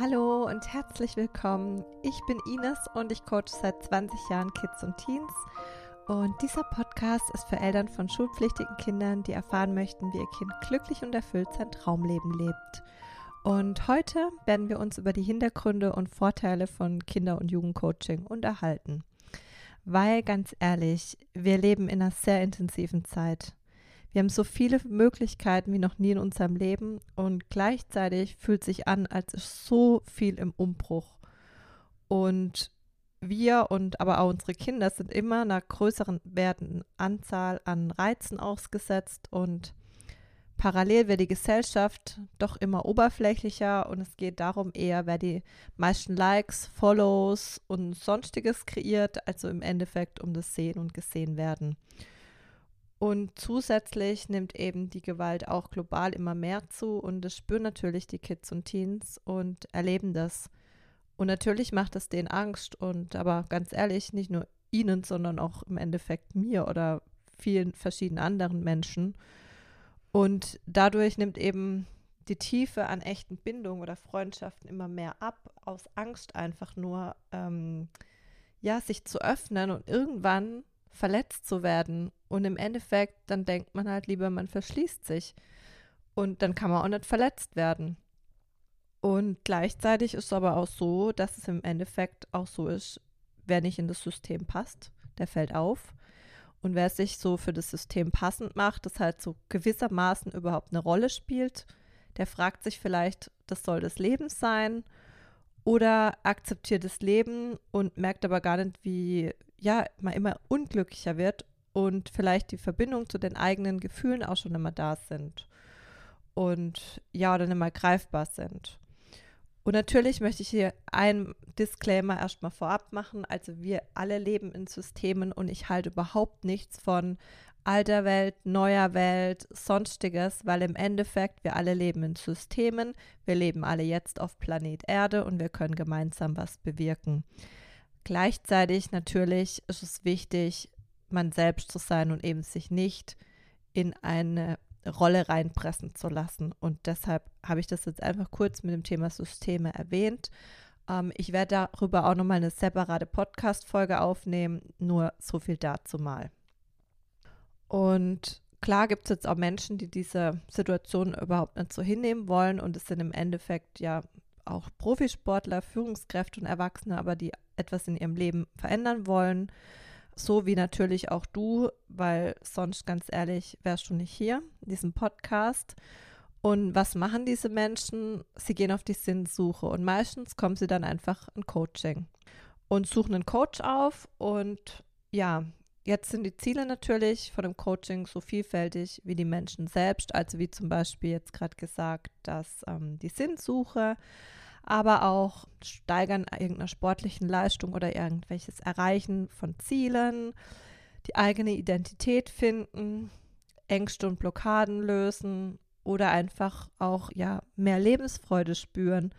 Hallo und herzlich willkommen. Ich bin Ines und ich coache seit 20 Jahren Kids und Teens. Und dieser Podcast ist für Eltern von schulpflichtigen Kindern, die erfahren möchten, wie ihr Kind glücklich und erfüllt sein Traumleben lebt. Und heute werden wir uns über die Hintergründe und Vorteile von Kinder- und Jugendcoaching unterhalten. Weil ganz ehrlich, wir leben in einer sehr intensiven Zeit. Wir haben so viele Möglichkeiten wie noch nie in unserem Leben und gleichzeitig fühlt sich an, als ist so viel im Umbruch. Und wir und aber auch unsere Kinder sind immer einer größeren werdenden Anzahl an Reizen ausgesetzt und parallel wird die Gesellschaft doch immer oberflächlicher und es geht darum eher, wer die meisten Likes, Follows und sonstiges kreiert, also im Endeffekt um das Sehen und Gesehen werden. Und zusätzlich nimmt eben die Gewalt auch global immer mehr zu und das spüren natürlich die Kids und Teens und erleben das. Und natürlich macht es denen Angst und aber ganz ehrlich, nicht nur ihnen, sondern auch im Endeffekt mir oder vielen verschiedenen anderen Menschen. Und dadurch nimmt eben die Tiefe an echten Bindungen oder Freundschaften immer mehr ab, aus Angst einfach nur, ähm, ja, sich zu öffnen und irgendwann verletzt zu werden. Und im Endeffekt, dann denkt man halt lieber, man verschließt sich. Und dann kann man auch nicht verletzt werden. Und gleichzeitig ist es aber auch so, dass es im Endeffekt auch so ist, wer nicht in das System passt, der fällt auf. Und wer sich so für das System passend macht, das halt so gewissermaßen überhaupt eine Rolle spielt, der fragt sich vielleicht, das soll das Leben sein oder akzeptiert das Leben und merkt aber gar nicht, wie, ja, man immer unglücklicher wird und vielleicht die Verbindung zu den eigenen Gefühlen auch schon immer da sind und ja, oder nicht mehr greifbar sind. Und natürlich möchte ich hier einen Disclaimer erstmal vorab machen. Also wir alle leben in Systemen und ich halte überhaupt nichts von alter Welt, neuer Welt, sonstiges, weil im Endeffekt wir alle leben in Systemen. Wir leben alle jetzt auf Planet Erde und wir können gemeinsam was bewirken. Gleichzeitig natürlich ist es wichtig, man selbst zu sein und eben sich nicht in eine Rolle reinpressen zu lassen. Und deshalb habe ich das jetzt einfach kurz mit dem Thema Systeme erwähnt. Ähm, ich werde darüber auch nochmal eine separate Podcast-Folge aufnehmen, nur so viel dazu mal. Und klar gibt es jetzt auch Menschen, die diese Situation überhaupt nicht so hinnehmen wollen und es sind im Endeffekt ja auch Profisportler, Führungskräfte und Erwachsene, aber die etwas in ihrem Leben verändern wollen. So wie natürlich auch du, weil sonst ganz ehrlich wärst du nicht hier in diesem Podcast. Und was machen diese Menschen? Sie gehen auf die Sinnsuche und meistens kommen sie dann einfach ein Coaching und suchen einen Coach auf. Und ja, jetzt sind die Ziele natürlich von dem Coaching so vielfältig wie die Menschen selbst. Also wie zum Beispiel jetzt gerade gesagt, dass ähm, die Sinnsuche aber auch Steigern irgendeiner sportlichen Leistung oder irgendwelches Erreichen von Zielen, die eigene Identität finden, Ängste und Blockaden lösen oder einfach auch ja mehr Lebensfreude spüren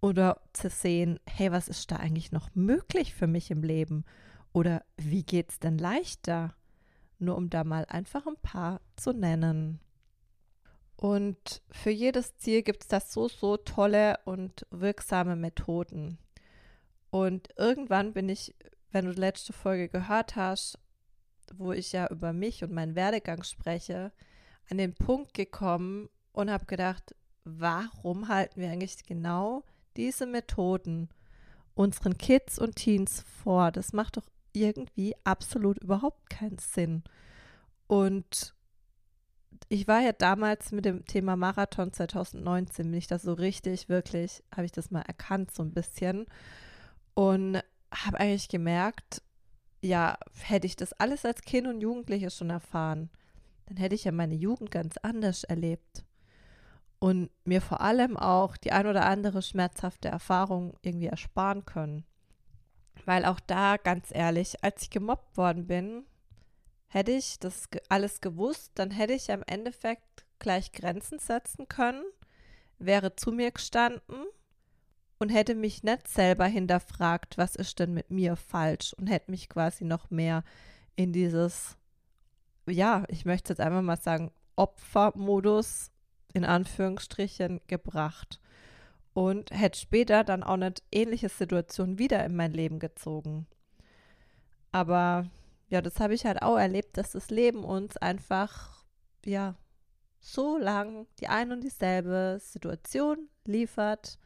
oder zu sehen, hey, was ist da eigentlich noch möglich für mich im Leben oder wie geht's denn leichter? Nur um da mal einfach ein paar zu nennen. Und für jedes Ziel gibt es da so, so tolle und wirksame Methoden. Und irgendwann bin ich, wenn du die letzte Folge gehört hast, wo ich ja über mich und meinen Werdegang spreche, an den Punkt gekommen und habe gedacht, warum halten wir eigentlich genau diese Methoden unseren Kids und Teens vor? Das macht doch irgendwie absolut überhaupt keinen Sinn. Und ich war ja damals mit dem Thema Marathon 2019, bin ich das so richtig, wirklich, habe ich das mal erkannt so ein bisschen und habe eigentlich gemerkt, ja, hätte ich das alles als Kind und Jugendliche schon erfahren, dann hätte ich ja meine Jugend ganz anders erlebt und mir vor allem auch die ein oder andere schmerzhafte Erfahrung irgendwie ersparen können. Weil auch da, ganz ehrlich, als ich gemobbt worden bin, Hätte ich das alles gewusst, dann hätte ich im Endeffekt gleich Grenzen setzen können, wäre zu mir gestanden und hätte mich nicht selber hinterfragt, was ist denn mit mir falsch und hätte mich quasi noch mehr in dieses, ja, ich möchte jetzt einfach mal sagen, Opfermodus in Anführungsstrichen gebracht. und hätte später dann auch nicht ähnliche Situationen wieder in mein Leben gezogen. Aber ja, das habe ich halt auch erlebt, dass das Leben uns einfach, ja, so lang die ein und dieselbe Situation liefert,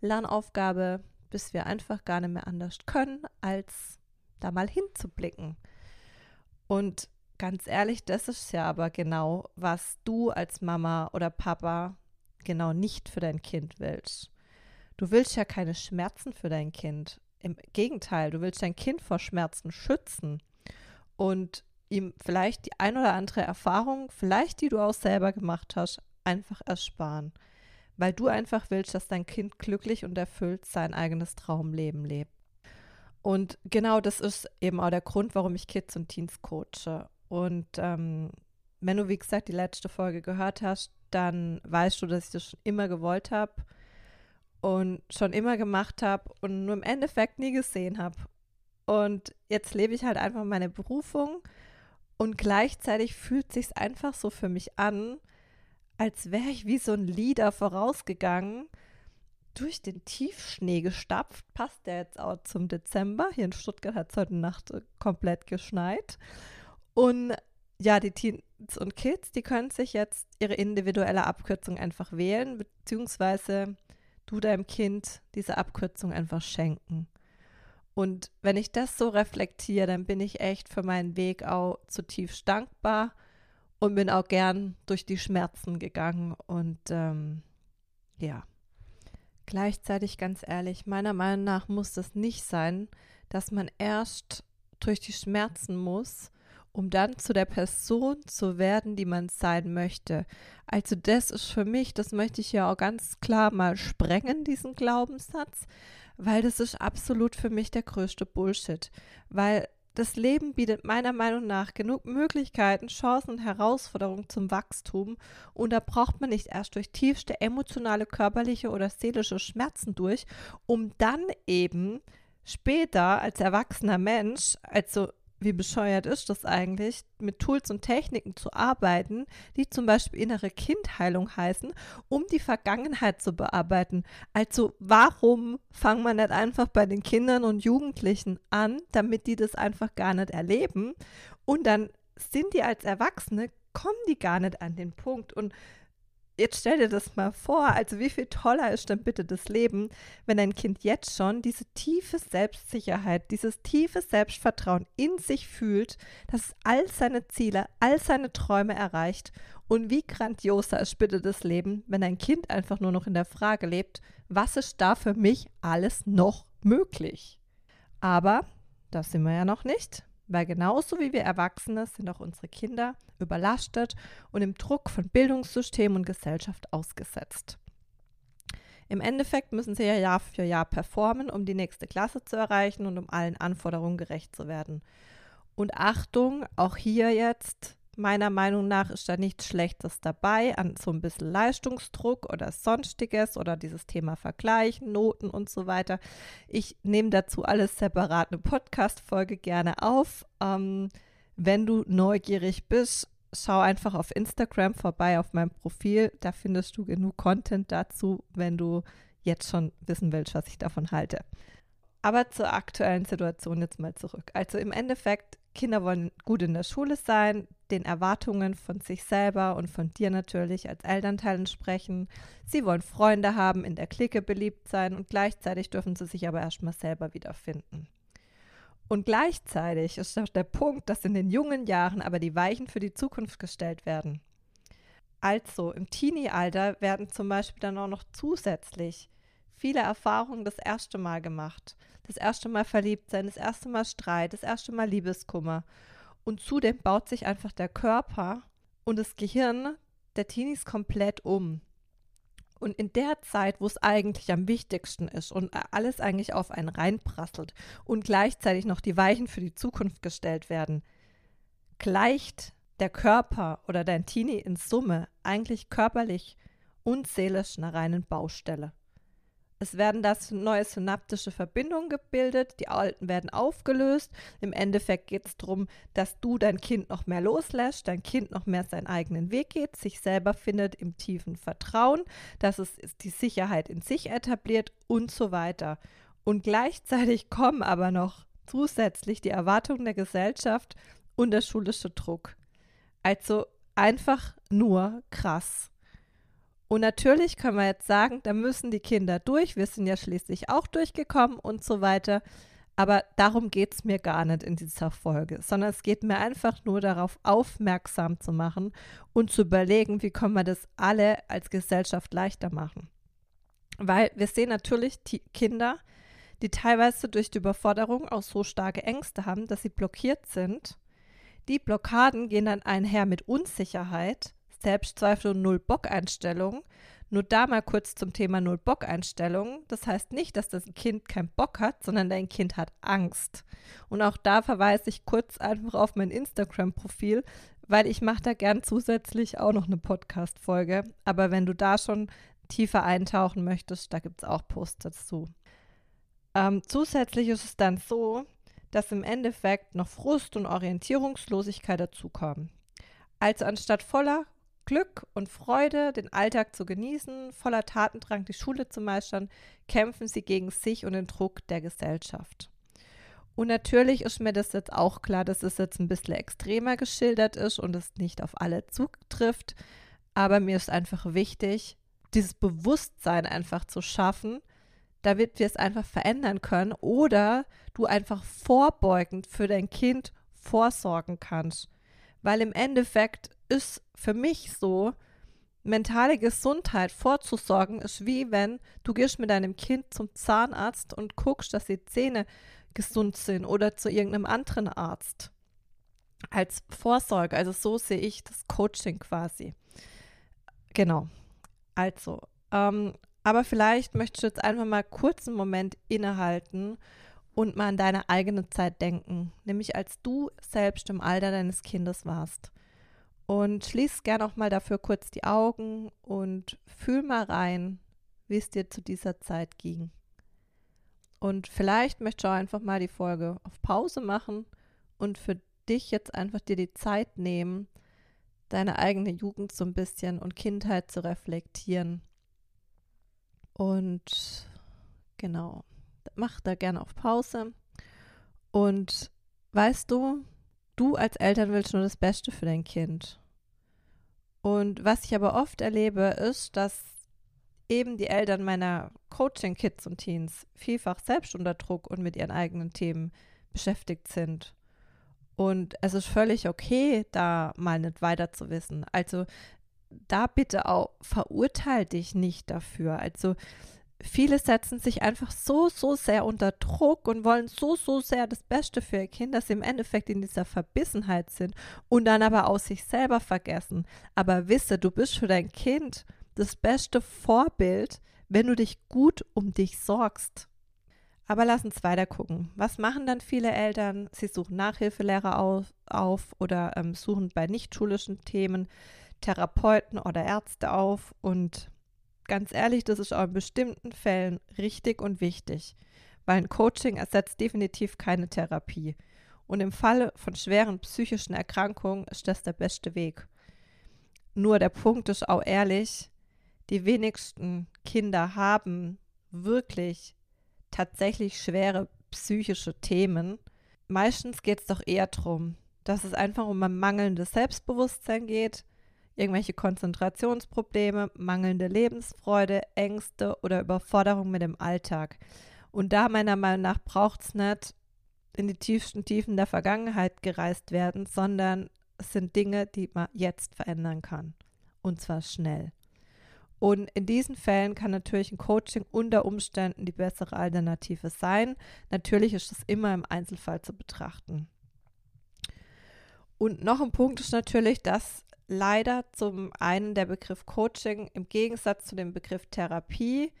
Lernaufgabe, bis wir einfach gar nicht mehr anders können, als da mal hinzublicken. Und ganz ehrlich, das ist ja aber genau, was du als Mama oder Papa genau nicht für dein Kind willst. Du willst ja keine Schmerzen für dein Kind. Im Gegenteil, du willst dein Kind vor Schmerzen schützen und ihm vielleicht die ein oder andere Erfahrung, vielleicht die du auch selber gemacht hast, einfach ersparen. Weil du einfach willst, dass dein Kind glücklich und erfüllt sein eigenes Traumleben lebt. Und genau das ist eben auch der Grund, warum ich Kids und Teens coache. Und ähm, wenn du, wie gesagt, die letzte Folge gehört hast, dann weißt du, dass ich das schon immer gewollt habe und schon immer gemacht habe und nur im Endeffekt nie gesehen habe. Und jetzt lebe ich halt einfach meine Berufung und gleichzeitig fühlt sich einfach so für mich an, als wäre ich wie so ein Lieder vorausgegangen, durch den Tiefschnee gestapft. Passt der jetzt auch zum Dezember. Hier in Stuttgart hat es heute Nacht äh, komplett geschneit. Und ja, die Teens und Kids, die können sich jetzt ihre individuelle Abkürzung einfach wählen, beziehungsweise du deinem Kind diese Abkürzung einfach schenken. Und wenn ich das so reflektiere, dann bin ich echt für meinen Weg auch zutiefst dankbar und bin auch gern durch die Schmerzen gegangen. Und ähm, ja, gleichzeitig ganz ehrlich, meiner Meinung nach muss das nicht sein, dass man erst durch die Schmerzen muss, um dann zu der Person zu werden, die man sein möchte. Also das ist für mich, das möchte ich ja auch ganz klar mal sprengen, diesen Glaubenssatz, weil das ist absolut für mich der größte Bullshit. Weil das Leben bietet meiner Meinung nach genug Möglichkeiten, Chancen und Herausforderungen zum Wachstum und da braucht man nicht erst durch tiefste emotionale, körperliche oder seelische Schmerzen durch, um dann eben später als erwachsener Mensch, also wie bescheuert ist das eigentlich, mit Tools und Techniken zu arbeiten, die zum Beispiel innere Kindheilung heißen, um die Vergangenheit zu bearbeiten. Also warum fangen wir nicht einfach bei den Kindern und Jugendlichen an, damit die das einfach gar nicht erleben und dann sind die als Erwachsene, kommen die gar nicht an den Punkt und Jetzt stell dir das mal vor, also wie viel toller ist denn bitte das Leben, wenn ein Kind jetzt schon diese tiefe Selbstsicherheit, dieses tiefe Selbstvertrauen in sich fühlt, dass es all seine Ziele, all seine Träume erreicht. Und wie grandioser ist bitte das Leben, wenn ein Kind einfach nur noch in der Frage lebt, was ist da für mich alles noch möglich? Aber das sind wir ja noch nicht. Weil genauso wie wir Erwachsene sind auch unsere Kinder überlastet und im Druck von Bildungssystem und Gesellschaft ausgesetzt. Im Endeffekt müssen sie ja Jahr für Jahr performen, um die nächste Klasse zu erreichen und um allen Anforderungen gerecht zu werden. Und Achtung, auch hier jetzt Meiner Meinung nach ist da nichts Schlechtes dabei an so ein bisschen Leistungsdruck oder sonstiges oder dieses Thema Vergleichen, Noten und so weiter. Ich nehme dazu alles separat eine Podcast-Folge gerne auf. Ähm, wenn du neugierig bist, schau einfach auf Instagram vorbei auf meinem Profil. Da findest du genug Content dazu, wenn du jetzt schon wissen willst, was ich davon halte. Aber zur aktuellen Situation jetzt mal zurück. Also im Endeffekt, Kinder wollen gut in der Schule sein, den Erwartungen von sich selber und von dir natürlich als Elternteil entsprechen. Sie wollen Freunde haben, in der Clique beliebt sein und gleichzeitig dürfen sie sich aber erstmal selber wiederfinden. Und gleichzeitig ist auch der Punkt, dass in den jungen Jahren aber die Weichen für die Zukunft gestellt werden. Also im Teenie-Alter werden zum Beispiel dann auch noch zusätzlich viele Erfahrungen das erste Mal gemacht. Das erste Mal verliebt sein, das erste Mal Streit, das erste Mal Liebeskummer. Und zudem baut sich einfach der Körper und das Gehirn der Teenies komplett um. Und in der Zeit, wo es eigentlich am wichtigsten ist und alles eigentlich auf einen reinprasselt und gleichzeitig noch die Weichen für die Zukunft gestellt werden, gleicht der Körper oder dein Teenie in Summe eigentlich körperlich und seelisch einer reinen Baustelle. Es werden da neue synaptische Verbindungen gebildet, die alten werden aufgelöst. Im Endeffekt geht es darum, dass du dein Kind noch mehr loslässt, dein Kind noch mehr seinen eigenen Weg geht, sich selber findet im tiefen Vertrauen, dass es die Sicherheit in sich etabliert und so weiter. Und gleichzeitig kommen aber noch zusätzlich die Erwartungen der Gesellschaft und der schulische Druck. Also einfach nur krass. Und natürlich können wir jetzt sagen, da müssen die Kinder durch. Wir sind ja schließlich auch durchgekommen und so weiter. Aber darum geht es mir gar nicht in dieser Folge, sondern es geht mir einfach nur darauf aufmerksam zu machen und zu überlegen, wie können wir das alle als Gesellschaft leichter machen. Weil wir sehen natürlich die Kinder, die teilweise durch die Überforderung auch so starke Ängste haben, dass sie blockiert sind. Die Blockaden gehen dann einher mit Unsicherheit, Selbstzweifel und Null-Bock-Einstellung. Nur da mal kurz zum Thema Null-Bock-Einstellung. Das heißt nicht, dass das Kind keinen Bock hat, sondern dein Kind hat Angst. Und auch da verweise ich kurz einfach auf mein Instagram-Profil, weil ich mache da gern zusätzlich auch noch eine Podcast-Folge. Aber wenn du da schon tiefer eintauchen möchtest, da gibt es auch Posts dazu. Ähm, zusätzlich ist es dann so, dass im Endeffekt noch Frust und Orientierungslosigkeit dazukommen. Also anstatt voller Glück und Freude, den Alltag zu genießen, voller Tatendrang die Schule zu meistern, kämpfen sie gegen sich und den Druck der Gesellschaft. Und natürlich ist mir das jetzt auch klar, dass es jetzt ein bisschen extremer geschildert ist und es nicht auf alle zutrifft. Aber mir ist einfach wichtig, dieses Bewusstsein einfach zu schaffen, damit wir es einfach verändern können oder du einfach vorbeugend für dein Kind vorsorgen kannst. Weil im Endeffekt ist für mich so, mentale Gesundheit vorzusorgen, ist wie wenn du gehst mit deinem Kind zum Zahnarzt und guckst, dass die Zähne gesund sind oder zu irgendeinem anderen Arzt. Als Vorsorge, also so sehe ich das Coaching quasi. Genau. Also, ähm, aber vielleicht möchtest du jetzt einfach mal kurz einen Moment innehalten und mal an deine eigene Zeit denken, nämlich als du selbst im Alter deines Kindes warst. Und schließ gerne auch mal dafür kurz die Augen und fühl mal rein, wie es dir zu dieser Zeit ging. Und vielleicht möchtest du auch einfach mal die Folge auf Pause machen und für dich jetzt einfach dir die Zeit nehmen, deine eigene Jugend so ein bisschen und Kindheit zu reflektieren. Und genau, mach da gerne auf Pause. Und weißt du, Du als Eltern willst nur das Beste für dein Kind. Und was ich aber oft erlebe, ist, dass eben die Eltern meiner Coaching-Kids und Teens vielfach selbst unter Druck und mit ihren eigenen Themen beschäftigt sind. Und es ist völlig okay, da mal nicht weiter zu wissen. Also da bitte auch verurteil dich nicht dafür. Also viele setzen sich einfach so, so sehr unter Druck und wollen so, so sehr das Beste für ihr Kind, dass sie im Endeffekt in dieser Verbissenheit sind und dann aber aus sich selber vergessen. Aber wisse, du bist für dein Kind das beste Vorbild, wenn du dich gut um dich sorgst. Aber lass uns weiter gucken. Was machen dann viele Eltern? Sie suchen Nachhilfelehrer auf, auf oder ähm, suchen bei nichtschulischen Themen Therapeuten oder Ärzte auf und ganz ehrlich, das ist auch in bestimmten Fällen richtig und wichtig, weil ein Coaching ersetzt definitiv keine Therapie. Und im Falle von schweren psychischen Erkrankungen ist das der beste Weg. Nur der Punkt ist auch ehrlich, die wenigsten Kinder haben wirklich tatsächlich schwere psychische Themen. Meistens geht es doch eher darum, dass es einfach um ein mangelndes Selbstbewusstsein geht, irgendwelche Konzentrationsprobleme, mangelnde Lebensfreude, Ängste oder Überforderung mit dem Alltag. Und da meiner Meinung nach braucht es nicht in die tiefsten Tiefen der Vergangenheit gereist werden, sondern es sind Dinge, die man jetzt verändern kann. Und zwar schnell. Und in diesen Fällen kann natürlich ein Coaching unter Umständen die bessere Alternative sein. Natürlich ist es immer im Einzelfall zu betrachten. Und noch ein Punkt ist natürlich, dass leider zum einen der Begriff Coaching im Gegensatz zu dem Begriff Therapie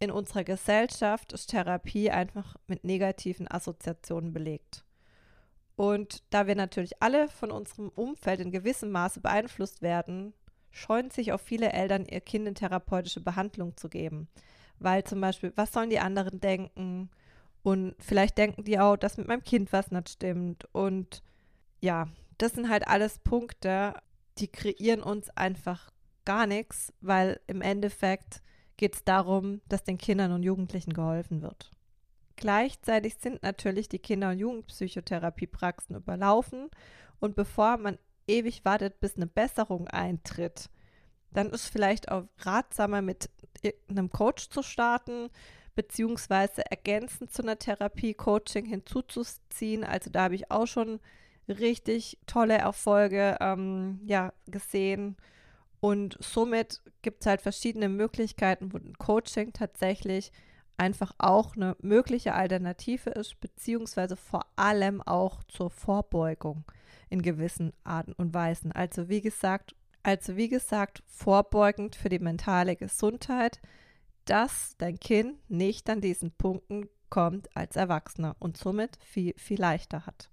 in unserer Gesellschaft ist Therapie einfach mit negativen Assoziationen belegt. Und da wir natürlich alle von unserem Umfeld in gewissem Maße beeinflusst werden, scheuen sich auch viele Eltern, ihr Kind in therapeutische Behandlung zu geben, weil zum Beispiel, was sollen die anderen denken? Und vielleicht denken die auch, dass mit meinem Kind was nicht stimmt. Und ja, das sind halt alles Punkte, die kreieren uns einfach gar nichts, weil im Endeffekt geht es darum, dass den Kindern und Jugendlichen geholfen wird. Gleichzeitig sind natürlich die Kinder- und Jugendpsychotherapiepraxen überlaufen und bevor man ewig wartet, bis eine Besserung eintritt, dann ist vielleicht auch ratsamer, mit einem Coach zu starten, beziehungsweise ergänzend zu einer Therapie Coaching hinzuzuziehen. Also da habe ich auch schon richtig tolle Erfolge ähm, ja, gesehen. Und somit gibt es halt verschiedene Möglichkeiten, wo ein Coaching tatsächlich einfach auch eine mögliche Alternative ist, beziehungsweise vor allem auch zur Vorbeugung in gewissen Arten und Weisen. Also wie gesagt, also wie gesagt, vorbeugend für die mentale Gesundheit, dass dein Kind nicht an diesen Punkten kommt als Erwachsener und somit viel, viel leichter hat.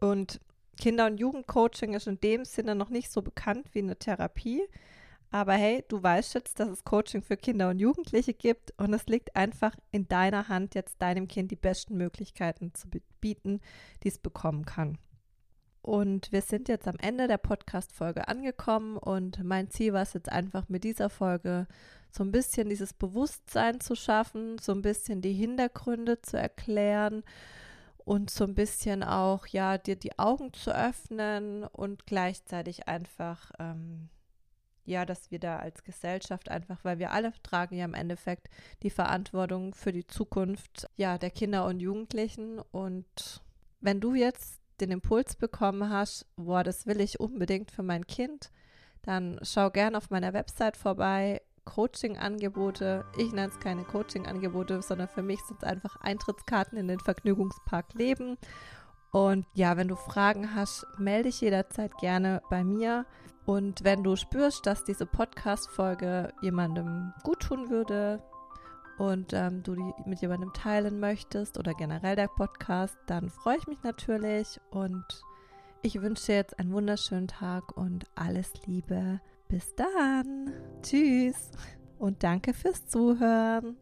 Und Kinder- und Jugendcoaching ist in dem Sinne noch nicht so bekannt wie eine Therapie. Aber hey, du weißt jetzt, dass es Coaching für Kinder und Jugendliche gibt und es liegt einfach in deiner Hand, jetzt deinem Kind die besten Möglichkeiten zu bieten, die es bekommen kann. Und wir sind jetzt am Ende der Podcast-Folge angekommen und mein Ziel war es jetzt einfach mit dieser Folge so ein bisschen dieses Bewusstsein zu schaffen, so ein bisschen die Hintergründe zu erklären und so ein bisschen auch, ja, dir die Augen zu öffnen und gleichzeitig einfach, ähm, ja, dass wir da als Gesellschaft einfach, weil wir alle tragen ja im Endeffekt die Verantwortung für die Zukunft, ja, der Kinder und Jugendlichen und wenn du jetzt den Impuls bekommen hast, boah, das will ich unbedingt für mein Kind, dann schau gerne auf meiner Website vorbei. Coaching-Angebote. Ich nenne es keine Coaching-Angebote, sondern für mich sind es einfach Eintrittskarten in den Vergnügungspark Leben. Und ja, wenn du Fragen hast, melde dich jederzeit gerne bei mir. Und wenn du spürst, dass diese Podcast-Folge jemandem gut tun würde, und ähm, du die mit jemandem teilen möchtest oder generell der Podcast, dann freue ich mich natürlich und ich wünsche dir jetzt einen wunderschönen Tag und alles Liebe. Bis dann. Tschüss und danke fürs Zuhören.